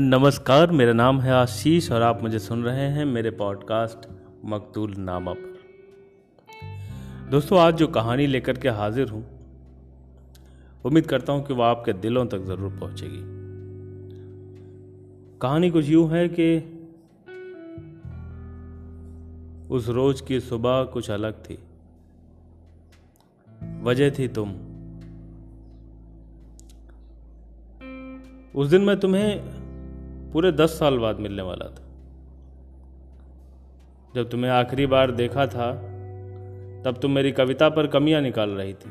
नमस्कार, मेरा नाम है आशीष और आप मुझे सुन रहे हैं मेरे पॉडकास्ट मकतूल नामा पर। दोस्तों, आज जो कहानी लेकर के हाजिर हूँ, उम्मीद करता हूँ कि वह आपके दिलों तक ज़रूर पहुंचेगी। कहानी कुछ यूँ है कि उस रोज की सुबह कुछ अलग थी। वजह थी तुम। उस दिन मैं तुम्हें पूरे दस साल बाद मिलने वाला था। जब तुम्हें आखिरी बार देखा था, तब तुम मेरी कविता पर कमियाँ निकाल रही थी।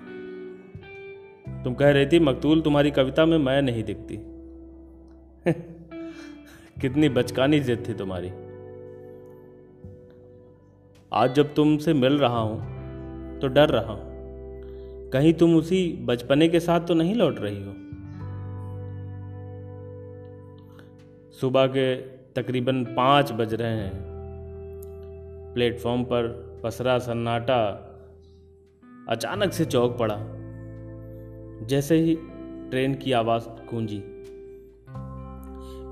तुम कह रही थी, मकतूल, तुम्हारी कविता में मैं नहीं दिखती। कितनी बचकानी जिद थी तुम्हारी। आज जब तुमसे मिल रहा हूँ तो डर रहा हूँ। कहीं तुम उसी बचपने के साथ तो नहीं लौट रही हो? सुबह के तकरीबन पाँच बज रहे हैं। प्लेटफॉर्म पर पसरा सन्नाटा अचानक से चौक पड़ा। जैसे ही ट्रेन की आवाज़ गूंजी,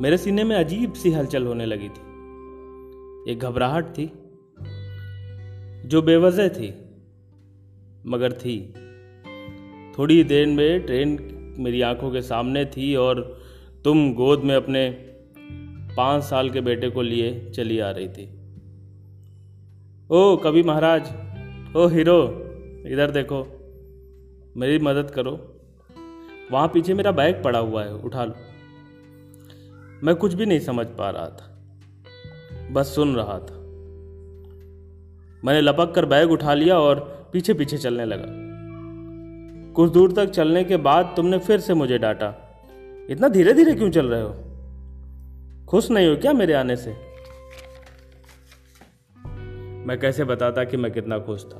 मेरे सीने में अजीब सी हलचल होने लगी थी। एक घबराहट थी, जो बेवजह थी, मगर थी। थोड़ी देर में ट्रेन मेरी आँखों के सामने थी और तुम गोद में अपने पाँच साल के बेटे को लिए चली आ रही थी। ओ, कवि महाराज, ओ हीरो, इधर देखो, मेरी मदद करो। वहाँ पीछे मेरा बैग पड़ा हुआ है, उठा लो। मैं कुछ भी नहीं समझ पा रहा था, बस सुन रहा था। मैंने लपक कर बैग उठा लिया और पीछे पीछे चलने लगा। कुछ दूर तक चलने के बाद तुमने फिर से मुझे डांटा, इतना धीरे धीरे क्यों चल रहे हो? खुश नहीं हो क्या मेरे आने से? मैं कैसे बताता कि मैं कितना खुश था?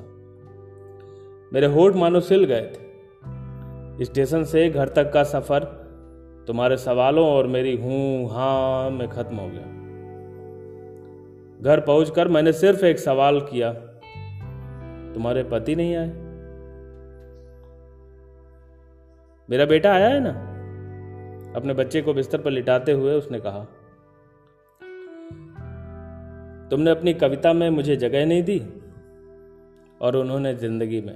मेरे होठ मानो सिल गए थे। स्टेशन से घर तक का सफ़र तुम्हारे सवालों और मेरी हूँ हाँ में खत्म हो गया। घर पहुंचकर मैंने सिर्फ़ एक सवाल किया, तुम्हारे पति नहीं आए? मेरा बेटा आया है ना? अपने बच्चे को बिस्तर पर लिटाते हुए उसने कहा तुमने अपनी कविता में मुझे जगह नहीं दी? और उन्होंने ज़िंदगी में।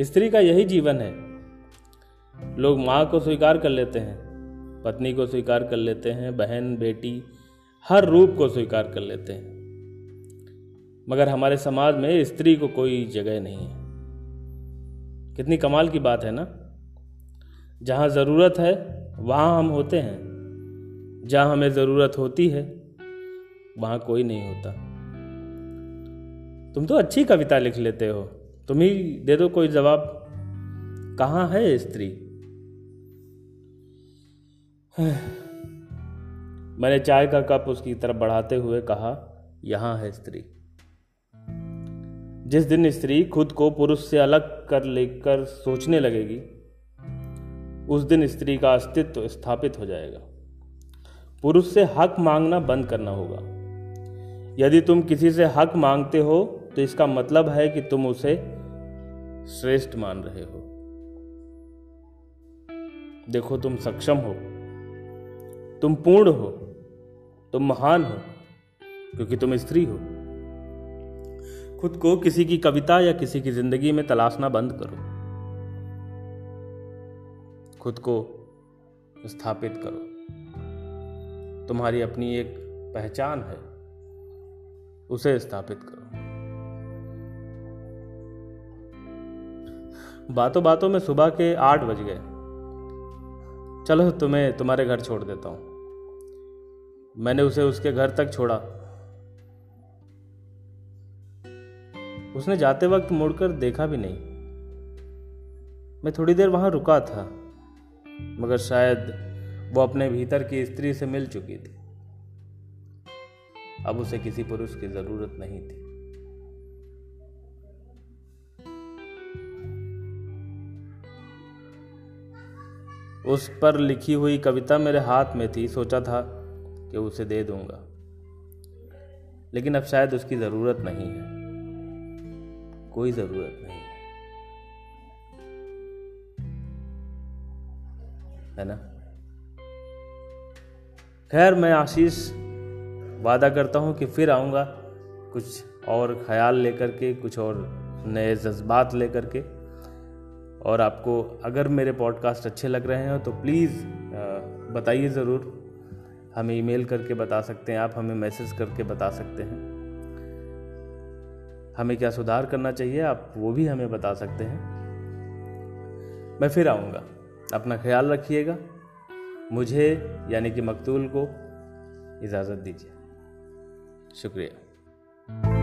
स्त्री का यही जीवन है। लोग माँ को स्वीकार कर लेते हैं, पत्नी को स्वीकार कर लेते हैं, बहन, बेटी, हर रूप को स्वीकार कर लेते हैं। मगर हमारे समाज में स्त्री को कोई जगह नहीं है। कितनी कमाल की बात है ना? जहाँ ज़रूरत है, वहाँ हम होते हैं। जहाँ हमें ज़रूरत होती है, वहाँ कोई नहीं होता। तुम तो अच्छी कविता लिख लेते हो। तुम ही दे दो कोई जवाब। कहाँ है स्त्री? मैंने चाय का कप उसकी तरफ़ बढ़ाते हुए कहा, यहाँ है स्त्री। जिस दिन स्त्री खुद को पुरुष से अलग कर लेकर सोचने लगेगी, उस दिन स्त्री का अस्तित्व स्थापित हो जाएगा। पुरुष से हक मांगना बंद करना होगा। यदि तुम किसी से हक मांगते हो तो इसका मतलब है कि तुम उसे श्रेष्ठ मान रहे हो। देखो, तुम सक्षम हो। तुम पूर्ण हो। तुम महान हो, क्योंकि तुम स्त्री हो। खुद को किसी की कविता या किसी की ज़िंदगी में तलाशना बंद करो। खुद को स्थापित करो। तुम्हारी अपनी एक पहचान है, उसे स्थापित करो। बातों बातों में सुबह के आठ बज गए। चलो तुम्हें तुम्हारे घर छोड़ देता हूँ। मैंने उसे उसके घर तक छोड़ा। उसने जाते वक्त मुड़कर देखा भी नहीं। मैं थोड़ी देर वहाँ रुका था, मगर शायद वो अपने भीतर की स्त्री से मिल चुकी थी। अब उसे किसी पुरुष की ज़रूरत नहीं थी। उस पर लिखी हुई कविता मेरे हाथ में थी, सोचा था कि उसे दे दूँगा। लेकिन अब शायद उसकी ज़रूरत नहीं है। कोई ज़रूरत नहीं है। ना? खैर, मैं आशीष वादा करता हूँ कि फिर आऊँगा। कुछ और ख्याल लेकर के, कुछ और नए जज्बात लेकर के। और आपको अगर मेरे पॉडकास्ट अच्छे लग रहे हैं तो प्लीज़ बताइए ज़रूर। हमें ईमेल करके बता सकते हैं आप, हमें मैसेज करके बता सकते हैं। हमें क्या सुधार करना चाहिए, आप वो भी हमें बता सकते हैं। मैं फिर आऊँगा। अपना ख्याल रखिएगा। मुझे यानी कि मकतूल को इजाज़त दीजिए। शुक्रिया।